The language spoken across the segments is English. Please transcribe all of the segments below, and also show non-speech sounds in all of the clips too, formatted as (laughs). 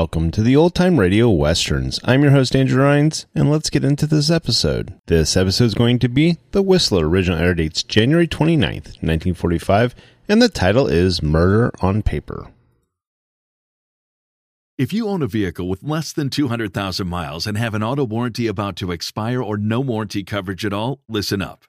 Welcome to the Old Time Radio Westerns. I'm your host, Andrew Rhynes, and let's get into this episode. This episode is going to be The Whistler. Original air dates January 29th, 1945, and the title is Murder on Paper. If you own a vehicle with less than 200,000 miles and have an auto warranty about to expire or no warranty coverage at all, listen up.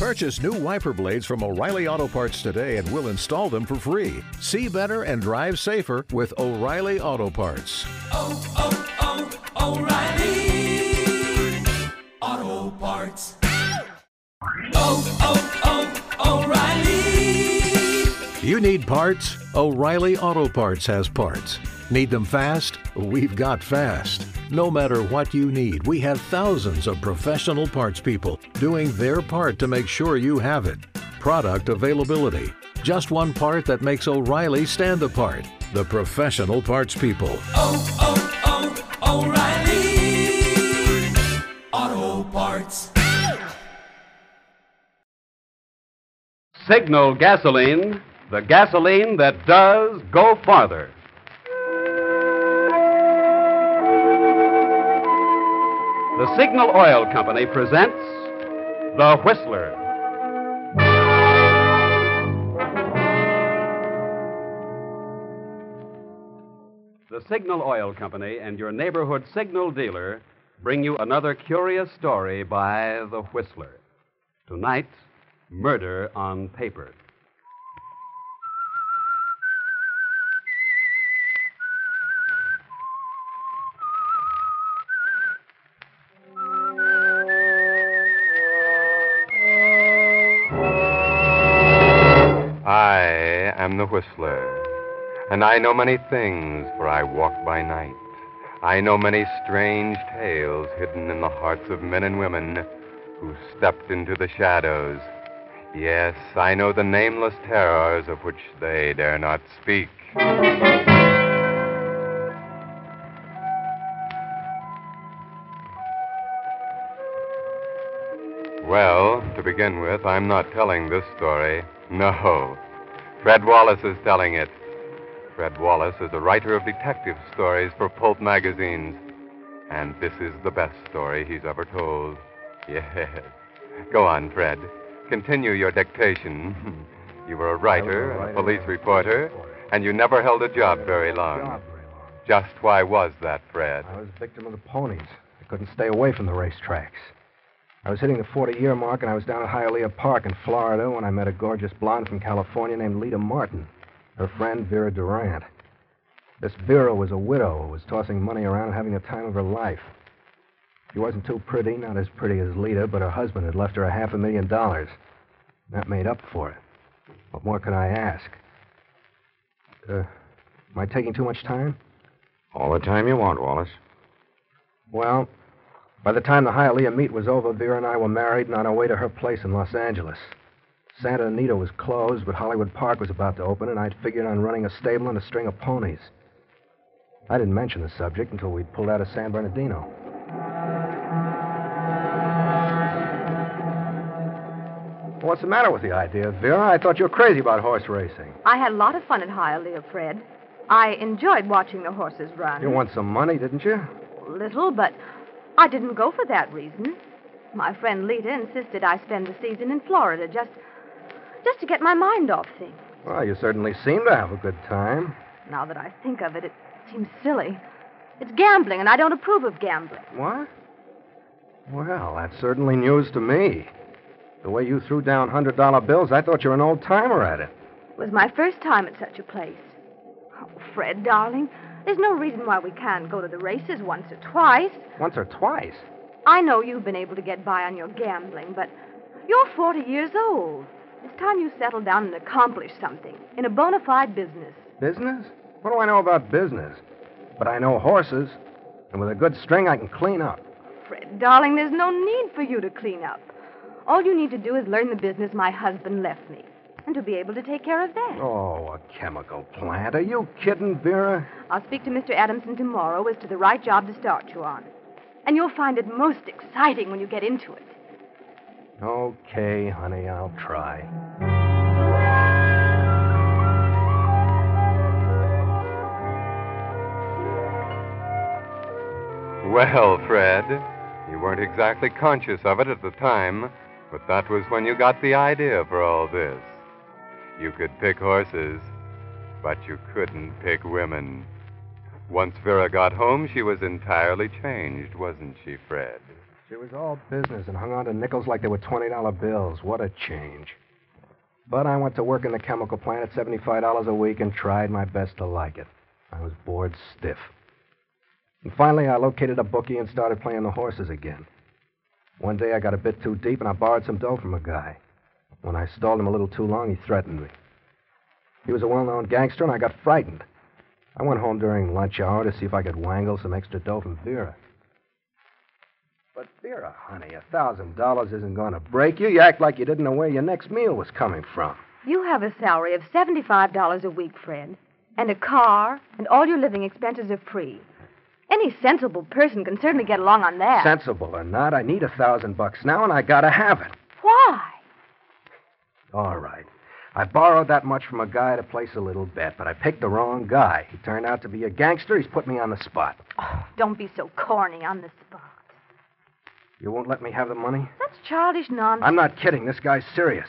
Purchase new wiper blades from O'Reilly Auto Parts today and we'll install them for free. See better and drive safer with O'Reilly Auto Parts. oh, oh, oh, O'Reilly Auto Parts. Oh, oh, oh, O'Reilly. You need parts? O'Reilly Auto Parts has parts. Need them fast? We've got fast. No matter what you need, we have thousands of professional parts people doing their part to make sure you have it. Product availability. Just one part that makes O'Reilly stand apart. The professional parts people. Oh, oh, oh, O'Reilly Auto Parts. Signal gasoline, the gasoline that does go farther. The Signal Oil Company presents The Whistler. The Signal Oil Company and your neighborhood signal dealer bring you another curious story by The Whistler. Tonight, Murder on Paper. Am the Whistler, and I know many things, for I walk by night. I know many strange tales hidden in the hearts of men and women who stepped into the shadows. Yes, I know the nameless terrors of which they dare not speak. Well, to begin with, I'm not telling this story. No. Fred Wallace is telling it. Fred Wallace is a writer of detective stories for pulp magazines. And this is the best story he's ever told. (laughs) Yes. Go on, Fred. Continue your dictation. (laughs) You were a writer, and a police reporter, and you never held a job very long. Just why was that, Fred? I was a victim of the ponies. I couldn't stay away from the racetracks. I was hitting the 40 year mark, and I was down at Hialeah Park in Florida when I met a gorgeous blonde from California named Lita Martin, her friend Vera Durant. This Vera was a widow who was tossing money around and having the time of her life. She wasn't too pretty, not as pretty as Lita, but her husband had left her a half a million dollars. That made up for it. What more could I ask? Uh, am I taking too much time? All the time you want, Wallace. Well, by the time the Hialeah meet was over, Vera and I were married and on our way to her place in Los Angeles. Santa Anita was closed, but Hollywood Park was about to open, and I'd figured on running a stable and a string of ponies. I didn't mention the subject until we'd pulled out of San Bernardino. What's the matter with the idea, Vera? I thought you were crazy about horse racing. I had a lot of fun at Hialeah, Fred. I enjoyed watching the horses run. You won some money, didn't you? Little, but I didn't go for that reason. My friend Lita insisted I spend the season in Florida just just to get my mind off things. Well, you certainly seem to have a good time. Now that I think of it, it seems silly. It's gambling, and I don't approve of gambling. What? Well, that's certainly news to me. The way you threw down $100 bills, I thought you were an old timer at it. It was my first time at such a place. Oh, Fred, darling, there's no reason why we can't go to the races once or twice. Once or twice? I know you've been able to get by on your gambling, but you're 40 years old. It's time you settled down and accomplished something in a bona fide business. Business? What do I know about business? But I know horses, and with a good string, I can clean up. Fred, darling, there's no need for you to clean up. All you need to do is learn the business my husband left me, and to be able to take care of that. Oh, a chemical plant. Are you kidding, Vera? I'll speak to Mr. Adamson tomorrow as to the right job to start you on. And you'll find it most exciting when you get into it. Okay, honey, I'll try. Well, Fred, you weren't exactly conscious of it at the time, but that was when you got the idea for all this. You could pick horses, but you couldn't pick women. Once Vera got home, she was entirely changed, wasn't she, Fred? She was all business and hung on to nickels like they were $20 bills. What a change. But I went to work in the chemical plant at $75 a week and tried my best to like it. I was bored stiff. And finally, I located a bookie and started playing the horses again. One day, I got a bit too deep and I borrowed some dough from a guy. When I stalled him a little too long, he threatened me. He was a well known gangster, and I got frightened. I went home during lunch hour to see if I could wangle some extra dough from Vera. But, Vera, honey, a thousand dollars isn't going to break you. You act like you didn't know where your next meal was coming from. You have a salary of $75 a week, Fred, and a car, and all your living expenses are free. Any sensible person can certainly get along on that. Sensible or not, I need a thousand bucks now, and I gotta have it. Why? All right. I borrowed that much from a guy to place a little bet, but I picked the wrong guy. He turned out to be a gangster. He's put me on the spot. Oh, don't be so corny on the spot. You won't let me have the money? That's childish nonsense. I'm not kidding. This guy's serious.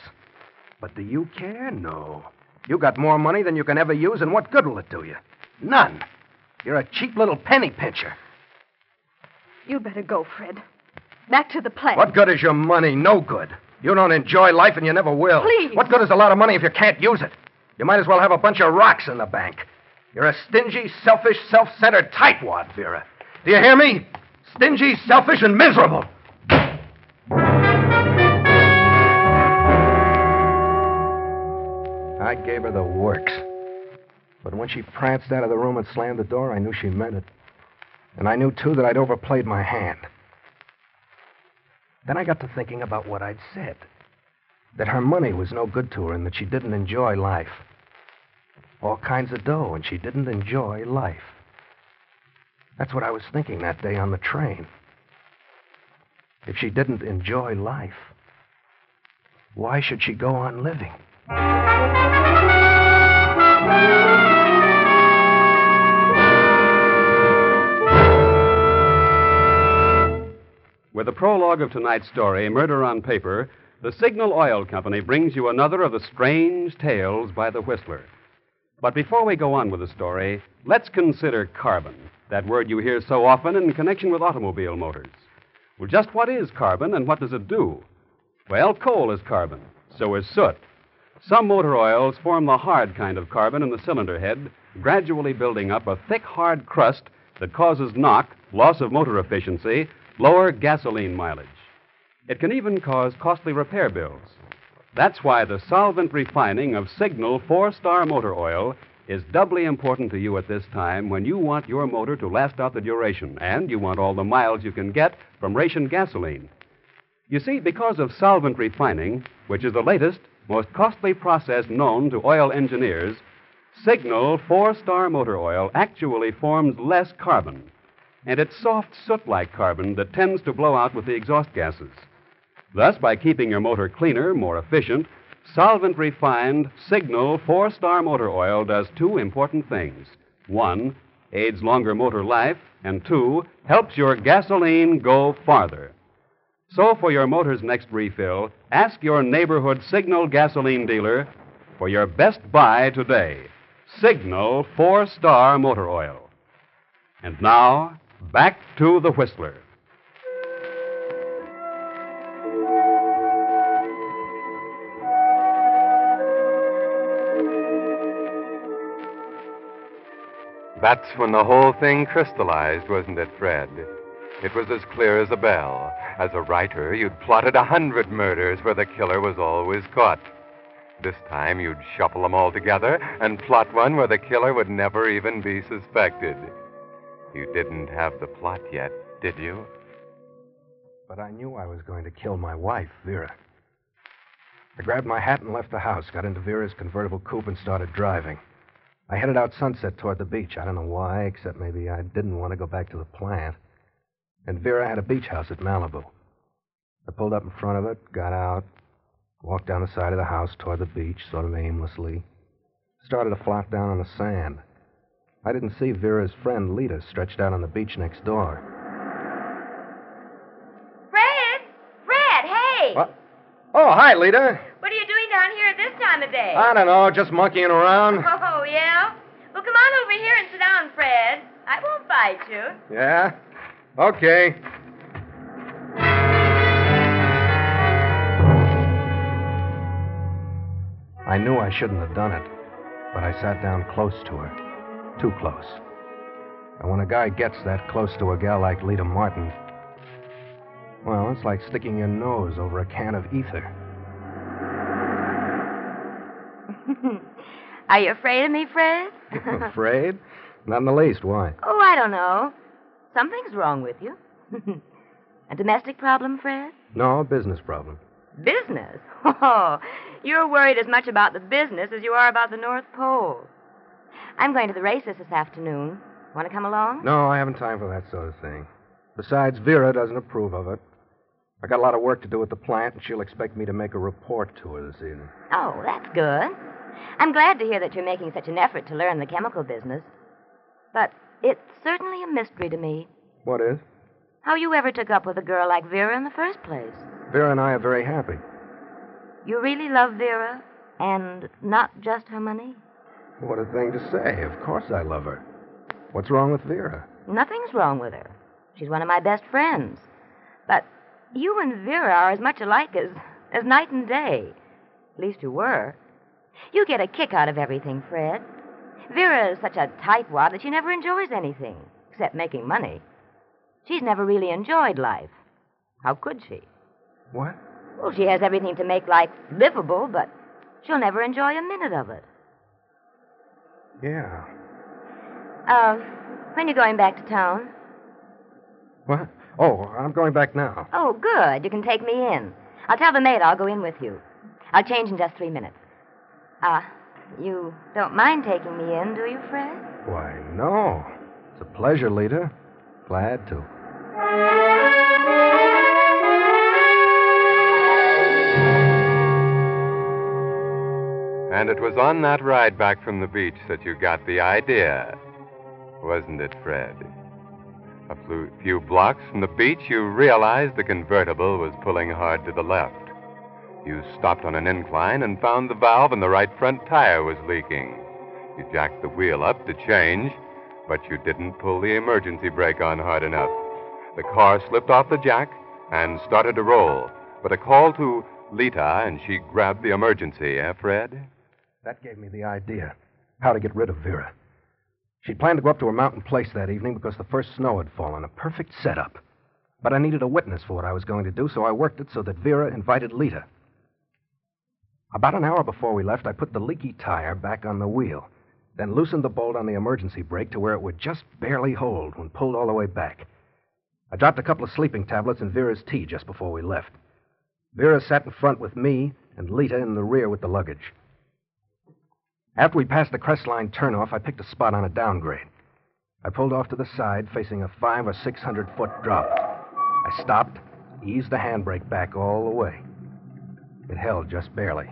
But do you care? No. You got more money than you can ever use, and what good will it do you? None. You're a cheap little penny pincher. You'd better go, Fred. Back to the plant. What good is your money? No good. You don't enjoy life, and you never will. Please. What good is a lot of money if you can't use it? You might as well have a bunch of rocks in the bank. You're a stingy, selfish, self centered tightwad, Vera. Do you hear me? Stingy, selfish, and miserable. I gave her the works. But when she pranced out of the room and slammed the door, I knew she meant it. And I knew, too, that I'd overplayed my hand. Then I got to thinking about what I'd said that her money was no good to her and that she didn't enjoy life. All kinds of dough, and she didn't enjoy life. That's what I was thinking that day on the train. If she didn't enjoy life, why should she go on living? With the prologue of tonight's story, Murder on Paper, the Signal Oil Company brings you another of the strange tales by the Whistler. But before we go on with the story, let's consider carbon, that word you hear so often in connection with automobile motors. Well, just what is carbon and what does it do? Well, coal is carbon, so is soot. Some motor oils form the hard kind of carbon in the cylinder head, gradually building up a thick, hard crust that causes knock, loss of motor efficiency, lower gasoline mileage. It can even cause costly repair bills. That's why the solvent refining of Signal four star motor oil is doubly important to you at this time when you want your motor to last out the duration and you want all the miles you can get from ration gasoline. You see, because of solvent refining, which is the latest, most costly process known to oil engineers, Signal four star motor oil actually forms less carbon, and it's soft soot like carbon that tends to blow out with the exhaust gases. Thus, by keeping your motor cleaner, more efficient, solvent refined Signal four star motor oil does two important things. One, aids longer motor life, and two, helps your gasoline go farther. So, for your motor's next refill, ask your neighborhood Signal gasoline dealer for your best buy today Signal four star motor oil. And now, back to the Whistler. That's when the whole thing crystallized, wasn't it, Fred? It was as clear as a bell. As a writer, you'd plotted a hundred murders where the killer was always caught. This time you'd shuffle them all together and plot one where the killer would never even be suspected. You didn't have the plot yet, did you? But I knew I was going to kill my wife, Vera. I grabbed my hat and left the house, got into Vera's convertible coupe, and started driving. I headed out Sunset toward the beach. I don't know why, except maybe I didn't want to go back to the plant. And Vera had a beach house at Malibu. I pulled up in front of it, got out, walked down the side of the house toward the beach, sort of aimlessly. Started to flop down on the sand. I didn't see Vera's friend, Lita, stretched out on the beach next door. Fred! Fred, hey! What? Oh, hi, Lita. What are you doing down here at this time of day? I don't know, just monkeying around. (laughs) Oh, yeah? Well, come on over here and sit down, Fred. I won't bite you. Yeah? Okay. I knew I shouldn't have done it, but I sat down close to her. Too close. And when a guy gets that close to a gal like Lita Martin, well, it's like sticking your nose over a can of ether. (laughs) Are you afraid of me, Fred? (laughs) (laughs) Afraid? Not in the least. Why? oh, I don't know. Something's wrong with you. A domestic problem, Fred? No, a business problem. Business? Oh, you're worried as much about the business as you are about the North Pole. I'm going to the races this afternoon. Want to come along? No, I haven't time for that sort of thing. Besides, Vera doesn't approve of it. I got a lot of work to do at the plant, and she'll expect me to make a report to her this evening. Oh, that's good. I'm glad to hear that you're making such an effort to learn the chemical business. But it's certainly a mystery to me What is? how you ever took up with a girl like Vera in the first place. Vera and I are very happy. You really love Vera, and not just her money? What a thing to say. Of course I love her. What's wrong with Vera? Nothing's wrong with her. She's one of my best friends. But you and Vera are as much alike as, as night and day. At least you were. You get a kick out of everything, Fred. Vera is such a tightwad that she never enjoys anything, except making money. She's never really enjoyed life. How could she? What? Well, she has everything to make life livable, but she'll never enjoy a minute of it. Yeah. Uh, when are you going back to town? What? Oh, I'm going back now. Oh, good. You can take me in. I'll tell the maid I'll go in with you. I'll change in just three minutes. Ah, you don't mind taking me in, do you, Fred? Why, no. It's a pleasure, Lita. Glad to. And it was on that ride back from the beach that you got the idea, wasn't it, Fred? A few blocks from the beach, you realized the convertible was pulling hard to the left. You stopped on an incline and found the valve in the right front tire was leaking. You jacked the wheel up to change, but you didn't pull the emergency brake on hard enough. The car slipped off the jack and started to roll. But a call to Lita, and she grabbed the emergency, eh, Fred? That gave me the idea how to get rid of Vera. She'd planned to go up to her mountain place that evening because the first snow had fallen. A perfect setup. But I needed a witness for what I was going to do, so I worked it so that Vera invited Lita. About an hour before we left, I put the leaky tire back on the wheel, then loosened the bolt on the emergency brake to where it would just barely hold when pulled all the way back. I dropped a couple of sleeping tablets in Vera's tea just before we left. Vera sat in front with me, and Lita in the rear with the luggage. After we passed the Crestline turnoff, I picked a spot on a downgrade. I pulled off to the side, facing a five or six hundred foot drop. I stopped, eased the handbrake back all the way. It held just barely.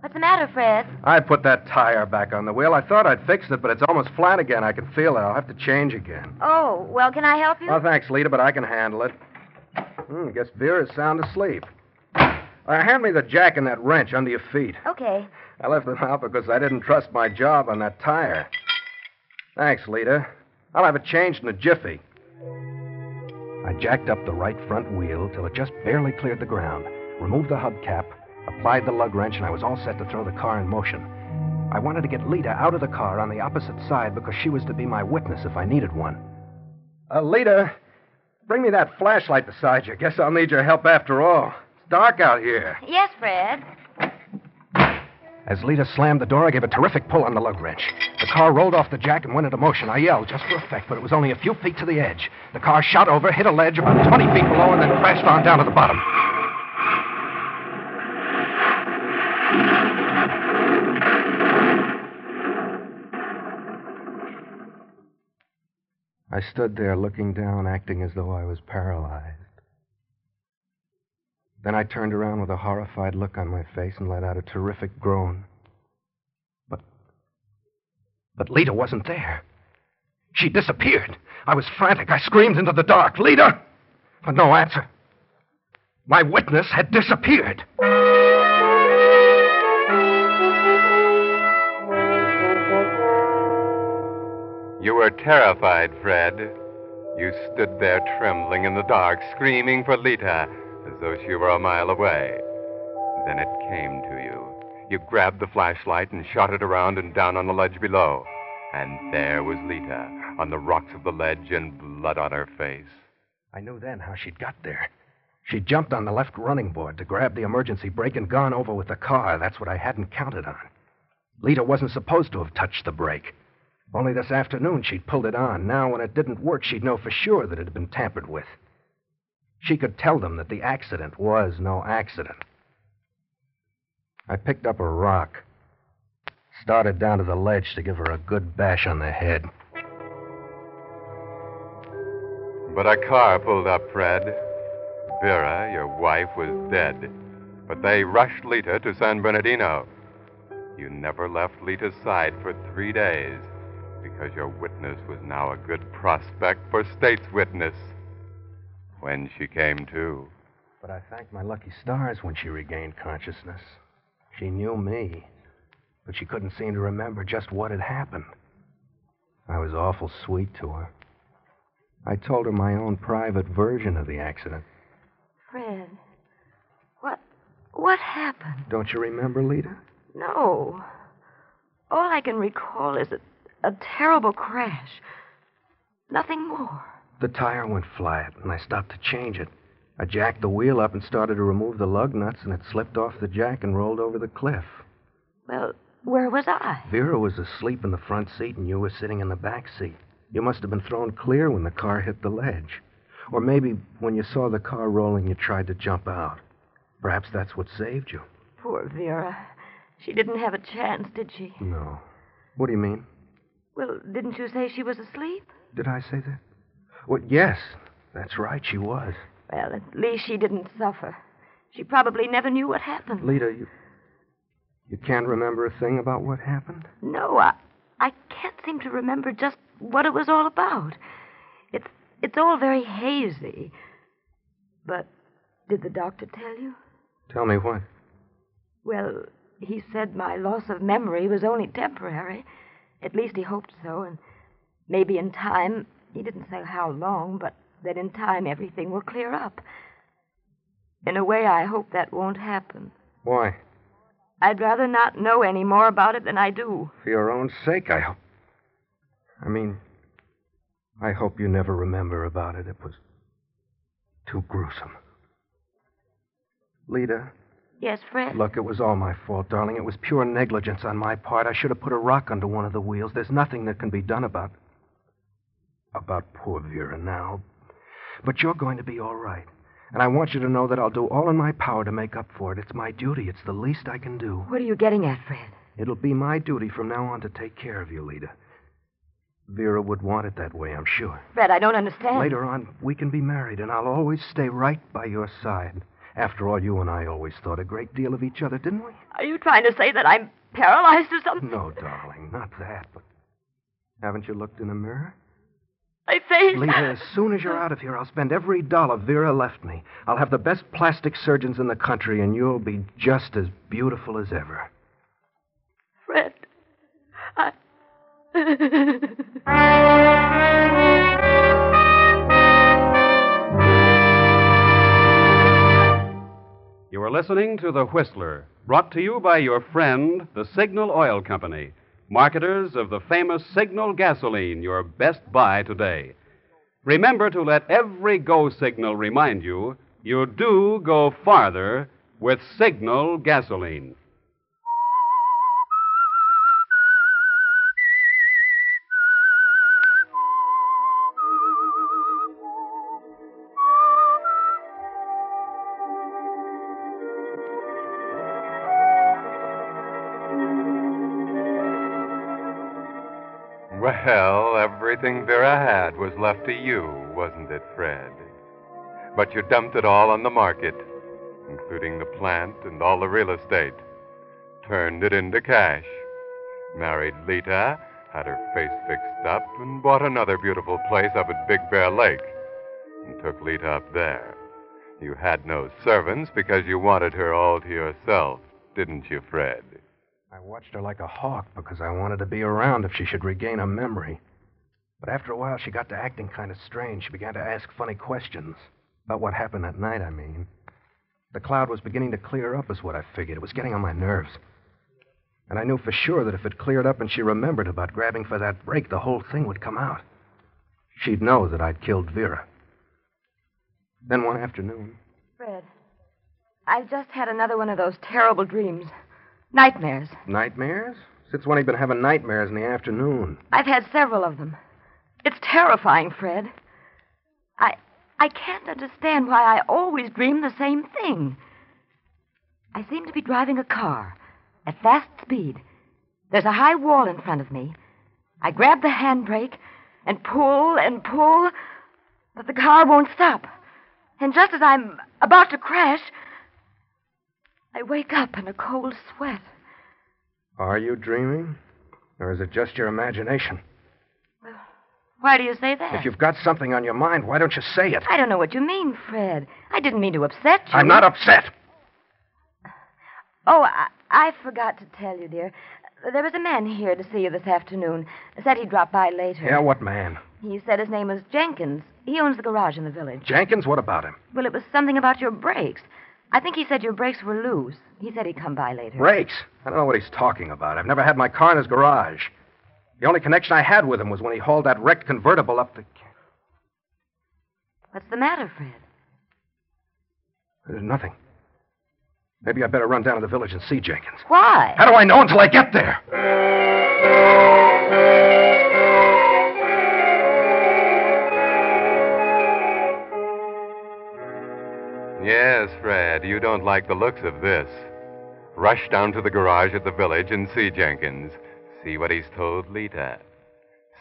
What's the matter, Fred? I put that tire back on the wheel. I thought I'd fixed it, but it's almost flat again. I can feel it. I'll have to change again. Oh, well, can I help you? Oh, thanks, Lita, but I can handle it. Hmm, guess Vera's sound asleep. Uh, hand me the jack and that wrench under your feet. Okay. I left them out because I didn't trust my job on that tire. Thanks, Lita. I'll have it changed in a jiffy. I jacked up the right front wheel till it just barely cleared the ground, removed the hubcap, applied the lug wrench, and I was all set to throw the car in motion. I wanted to get Lita out of the car on the opposite side because she was to be my witness if I needed one. Uh, Lita, bring me that flashlight beside you. Guess I'll need your help after all. It's dark out here. Yes, Fred. As Lita slammed the door, I gave a terrific pull on the lug wrench. The car rolled off the jack and went into motion. I yelled just for effect, but it was only a few feet to the edge. The car shot over, hit a ledge about 20 feet below, and then crashed on down to the bottom. I stood there looking down, acting as though I was paralyzed. Then I turned around with a horrified look on my face and let out a terrific groan. But. But Lita wasn't there. She disappeared. I was frantic. I screamed into the dark, Lita! But no answer. My witness had disappeared. You were terrified, Fred. You stood there trembling in the dark, screaming for Lita as though she were a mile away. Then it came to you. You grabbed the flashlight and shot it around and down on the ledge below. And there was Lita on the rocks of the ledge and blood on her face. I knew then how she'd got there. She jumped on the left running board to grab the emergency brake and gone over with the car. That's what I hadn't counted on. Lita wasn't supposed to have touched the brake. Only this afternoon she'd pulled it on. Now, when it didn't work, she'd know for sure that it had been tampered with. She could tell them that the accident was no accident. I picked up a rock, started down to the ledge to give her a good bash on the head. But a car pulled up, Fred. Vera, your wife, was dead. But they rushed Lita to San Bernardino. You never left Lita's side for three days because your witness was now a good prospect for state's witness when she came to. But I thanked my lucky stars when she regained consciousness. She knew me, but she couldn't seem to remember just what had happened. I was awful sweet to her. I told her my own private version of the accident. Fred, what what happened? Don't you remember, Lita? No. All I can recall is a, a terrible crash. Nothing more. The tire went flat, and I stopped to change it. I jacked the wheel up and started to remove the lug nuts, and it slipped off the jack and rolled over the cliff. Well, where was I? Vera was asleep in the front seat, and you were sitting in the back seat. You must have been thrown clear when the car hit the ledge. Or maybe when you saw the car rolling, you tried to jump out. Perhaps that's what saved you. Poor Vera. She didn't have a chance, did she? No. What do you mean? Well, didn't you say she was asleep? Did I say that? Well, yes. That's right, she was. Well, at least she didn't suffer. She probably never knew what happened. Lita, you. You can't remember a thing about what happened? No, I, I can't seem to remember just what it was all about. It's it's all very hazy. But did the doctor tell you? Tell me what? Well, he said my loss of memory was only temporary. At least he hoped so, and maybe in time, he didn't say how long, but that in time everything will clear up. In a way, I hope that won't happen. Why? I'd rather not know any more about it than I do. For your own sake, I hope. I mean, I hope you never remember about it. It was too gruesome. Lita, Yes, Fred? look, it was all my fault, darling. It was pure negligence on my part. I should have put a rock under one of the wheels. There's nothing that can be done about. About poor Vera now. But you're going to be all right. And I want you to know that I'll do all in my power to make up for it. It's my duty. It's the least I can do. What are you getting at, Fred? It'll be my duty from now on to take care of you, Lita. Vera would want it that way, I'm sure. Fred, I don't understand. Later on, we can be married, and I'll always stay right by your side. After all, you and I always thought a great deal of each other, didn't we? Are you trying to say that I'm paralyzed or something? No, darling, not that, but haven't you looked in a mirror? I say. Lita, as soon as you're out of here, I'll spend every dollar Vera left me. I'll have the best plastic surgeons in the country, and you'll be just as beautiful as ever. Fred, I. You are listening to The Whistler, brought to you by your friend, the Signal Oil Company, marketers of the famous Signal gasoline, your best buy today. Remember to let every go signal remind you you do go farther with Signal gasoline. Everything Vera had was left to you, wasn't it, Fred? But you dumped it all on the market, including the plant and all the real estate. Turned it into cash. Married Lita, had her face fixed up, and bought another beautiful place up at Big Bear Lake. And took Lita up there. You had no servants because you wanted her all to yourself, didn't you, Fred? I watched her like a hawk because I wanted to be around if she should regain her memory. But after a while, she got to acting kind of strange. She began to ask funny questions. About what happened that night, I mean. The cloud was beginning to clear up, is what I figured. It was getting on my nerves. And I knew for sure that if it cleared up and she remembered about grabbing for that brake, the whole thing would come out. She'd know that I'd killed Vera. Then one afternoon, Fred, I've just had another one of those terrible dreams. Nightmares. nightmares? Since when have you been having nightmares in the afternoon? I've had several of them. It's terrifying, Fred. I I can't understand why I always dream the same thing. I seem to be driving a car at fast speed. There's a high wall in front of me. I grab the handbrake and pull and pull, but the car won't stop. And just as I'm about to crash, I wake up in a cold sweat. Are you dreaming? Or is it just your imagination? Why do you say that? If you've got something on your mind, why don't you say it? I don't know what you mean, Fred. I didn't mean to upset you. I'm not upset. Oh, I, I forgot to tell you, dear. There was a man here to see you this afternoon. Said he'd drop by later. Yeah, what man? He said his name was Jenkins. He owns the garage in the village. Jenkins? What about him? Well, it was something about your brakes. I think he said your brakes were loose. He said he'd come by later. Brakes? I don't know what he's talking about. I've never had my car in his garage. The only connection I had with him was when he hauled that wrecked convertible up the. What's the matter, Fred? There's nothing. Maybe I'd better run down to the village and see Jenkins. Why? How do I know until I get there? Yes, Fred, you don't like the looks of this. Rush down to the garage at the village and see Jenkins. See what he's told Lita.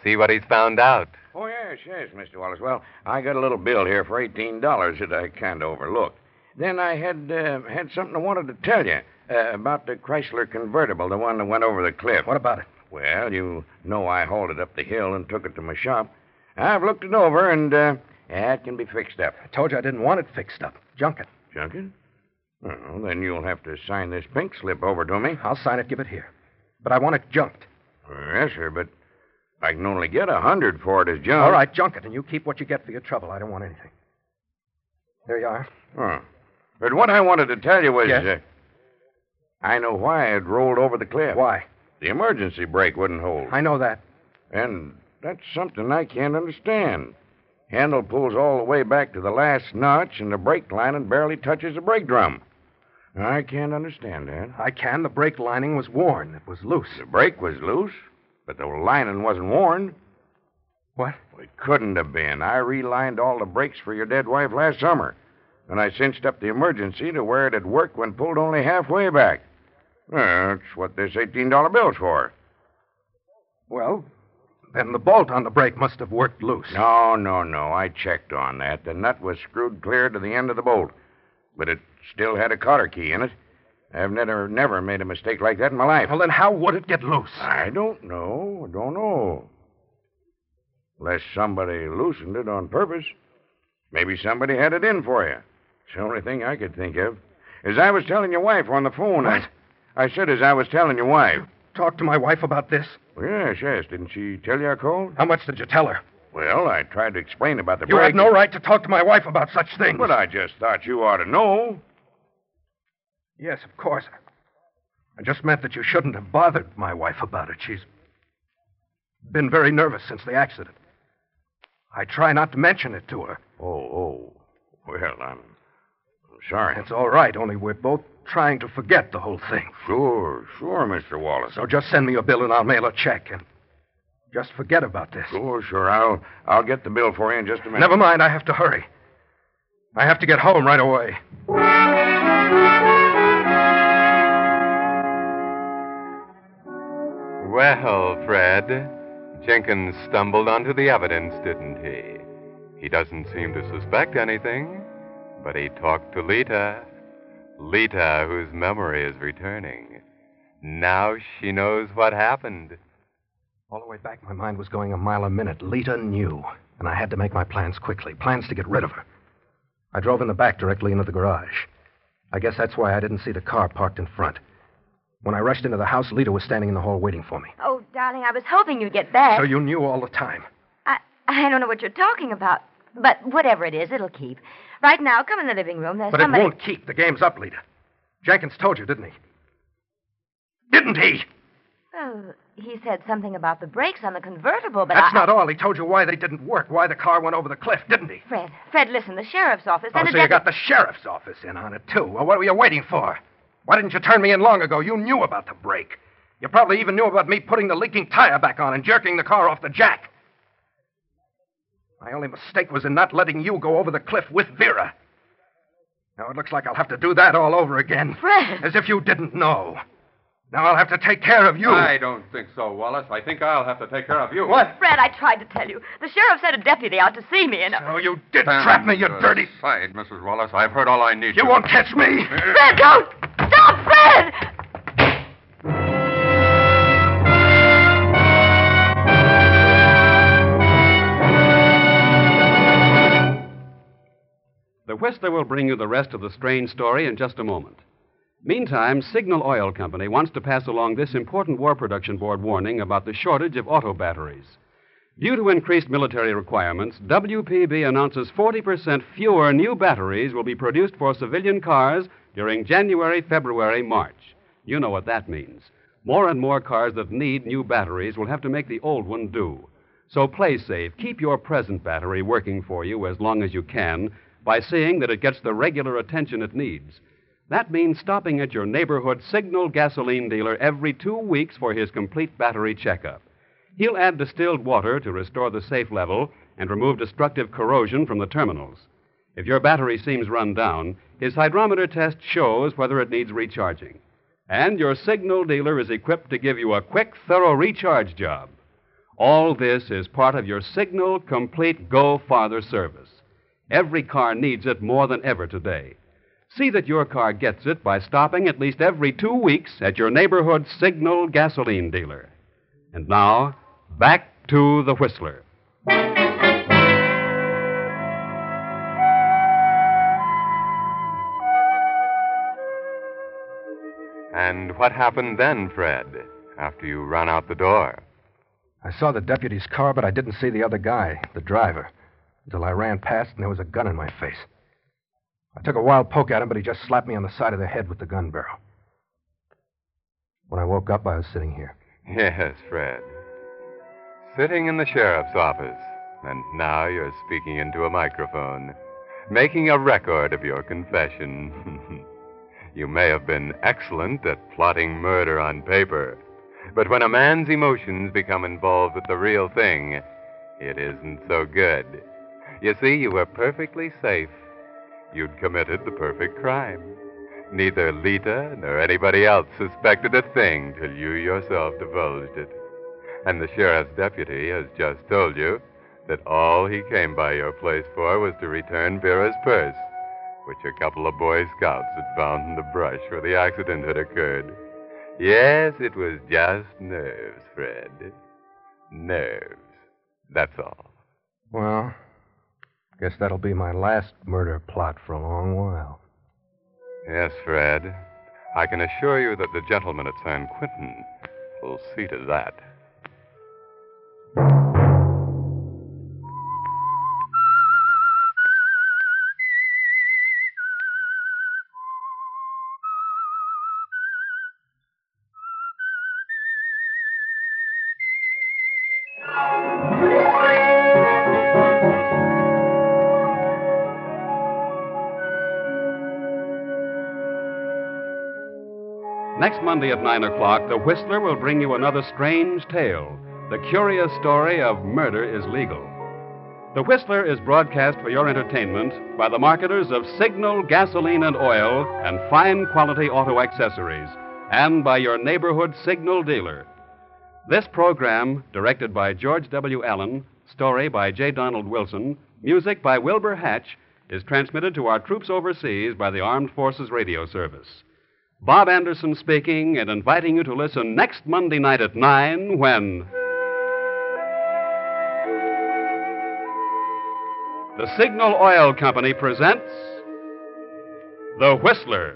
See what he's found out. Oh, yes, yes, Mr. Wallace. Well, I got a little bill here for $18 that I can't overlook. Then I had uh, had something I wanted to tell you uh, about the Chrysler convertible, the one that went over the cliff. What about it? Well, you know I hauled it up the hill and took it to my shop. I've looked it over, and uh, yeah, it can be fixed up. I told you I didn't want it fixed up. Junk it. Junk it? Well, then you'll have to sign this pink slip over to me. I'll sign it, give it here. But I want it junked. Yes, sir, but I can only get a hundred for it as junk. All right, junk it, and you keep what you get for your trouble. I don't want anything. There you are. Oh. But what I wanted to tell you was. Yes? Uh, I know why it rolled over the cliff. Why? The emergency brake wouldn't hold. I know that. And that's something I can't understand. Handle pulls all the way back to the last notch, and the brake lining barely touches the brake drum. I can't understand that. I can. The brake lining was worn. It was loose. The brake was loose, but the lining wasn't worn. What? It couldn't have been. I relined all the brakes for your dead wife last summer. and I cinched up the emergency to where it had worked when pulled only halfway back. Well, that's what this $18 bill's for. Well, then the bolt on the brake must have worked loose. No, no, no. I checked on that. The nut was screwed clear to the end of the bolt, but it still had a cotter key in it. I've never, never made a mistake like that in my life. Well, then how would it get loose? I don't know. I don't know. Unless somebody loosened it on purpose. Maybe somebody had it in for you. It's the only thing I could think of. As I was telling your wife on the phone, I, I said as I was telling your wife. Talk to my wife about this? Well, yes, yes. Didn't she tell you I called? How much did you tell her? Well, I tried to explain about the You have no right to talk to my wife about such things. But I just thought you ought to know. Yes, of course. I just meant that you shouldn't have bothered my wife about it. She's been very nervous since the accident. I try not to mention it to her. Oh, oh. Well, I'm, I'm sorry. It's all right, only we're both trying to forget the whole thing. Sure, sure, Mr. Wallace. So just send me a bill and I'll mail a check and just forget about this. Sure, sure. I'll I'll get the bill for you in just a minute. Never mind, I have to hurry. I have to get home right away. Well, Fred, Jenkins stumbled onto the evidence, didn't he? He doesn't seem to suspect anything, but he talked to Lita. Lita, whose memory is returning. Now she knows what happened. All the way back, my mind was going a mile a minute. Lita knew, and I had to make my plans quickly plans to get rid of her. I drove in the back directly into the garage. I guess that's why I didn't see the car parked in front. When I rushed into the house, Lita was standing in the hall waiting for me. Oh, darling, I was hoping you'd get back. So you knew all the time. I, I don't know what you're talking about. But whatever it is, it'll keep. Right now, come in the living room. There's But somebody. it won't keep. The game's up, Lita. Jenkins told you, didn't he? Didn't he? Well, he said something about the brakes on the convertible, but That's I... not all. He told you why they didn't work, why the car went over the cliff, didn't he? Fred, Fred, listen. The sheriff's office Oh, so you got the sheriff's office in on it, too. Well, what were you waiting for? Why didn't you turn me in long ago? You knew about the brake. You probably even knew about me putting the leaking tire back on and jerking the car off the jack. My only mistake was in not letting you go over the cliff with Vera. Now it looks like I'll have to do that all over again. Fred! As if you didn't know. Now I'll have to take care of you. I don't think so, Wallace. I think I'll have to take care of you. What? Fred, I tried to tell you. The sheriff sent a deputy out to see me, and. Oh, you did Stand trap me, you dirty. Side, Mrs. Wallace. I've heard all I need You to. won't catch me. Fred, don't! Fred! The Whistler will bring you the rest of the strange story in just a moment. Meantime, Signal Oil Company wants to pass along this important War Production Board warning about the shortage of auto batteries. Due to increased military requirements, WPB announces 40% fewer new batteries will be produced for civilian cars during January, February, March. You know what that means. More and more cars that need new batteries will have to make the old one do. So play safe. Keep your present battery working for you as long as you can by seeing that it gets the regular attention it needs. That means stopping at your neighborhood Signal gasoline dealer every two weeks for his complete battery checkup. He'll add distilled water to restore the safe level and remove destructive corrosion from the terminals. If your battery seems run down, his hydrometer test shows whether it needs recharging. And your Signal dealer is equipped to give you a quick, thorough recharge job. All this is part of your Signal Complete Go Farther service. Every car needs it more than ever today. See that your car gets it by stopping at least every two weeks at your neighborhood Signal gasoline dealer. And now, back to the Whistler. And what happened then, Fred, after you ran out the door? I saw the deputy's car, but I didn't see the other guy, the driver, until I ran past and there was a gun in my face. I took a wild poke at him, but he just slapped me on the side of the head with the gun barrel. When I woke up, I was sitting here. Yes, Fred. Sitting in the sheriff's office, and now you're speaking into a microphone, making a record of your confession. (laughs) you may have been excellent at plotting murder on paper, but when a man's emotions become involved with the real thing, it isn't so good. You see, you were perfectly safe. you'd committed the perfect crime. Neither Lita nor anybody else suspected a thing till you yourself divulged it. And the sheriff's deputy has just told you that all he came by your place for was to return Vera's purse, which a couple of Boy Scouts had found in the brush where the accident had occurred. Yes, it was just nerves, Fred. Nerves. That's all. Well, guess that'll be my last murder plot for a long while. Yes, Fred. I can assure you that the gentleman at San Quentin will see to that. Monday at 9 o'clock, The Whistler will bring you another strange tale the curious story of murder is legal. The Whistler is broadcast for your entertainment by the marketers of Signal gasoline and oil and fine quality auto accessories, and by your neighborhood Signal dealer. This program, directed by George W. Allen, story by J. Donald Wilson, music by Wilbur Hatch, is transmitted to our troops overseas by the Armed Forces Radio Service. Bob Anderson speaking and inviting you to listen next Monday night at 9 when. The Signal Oil Company presents The Whistler.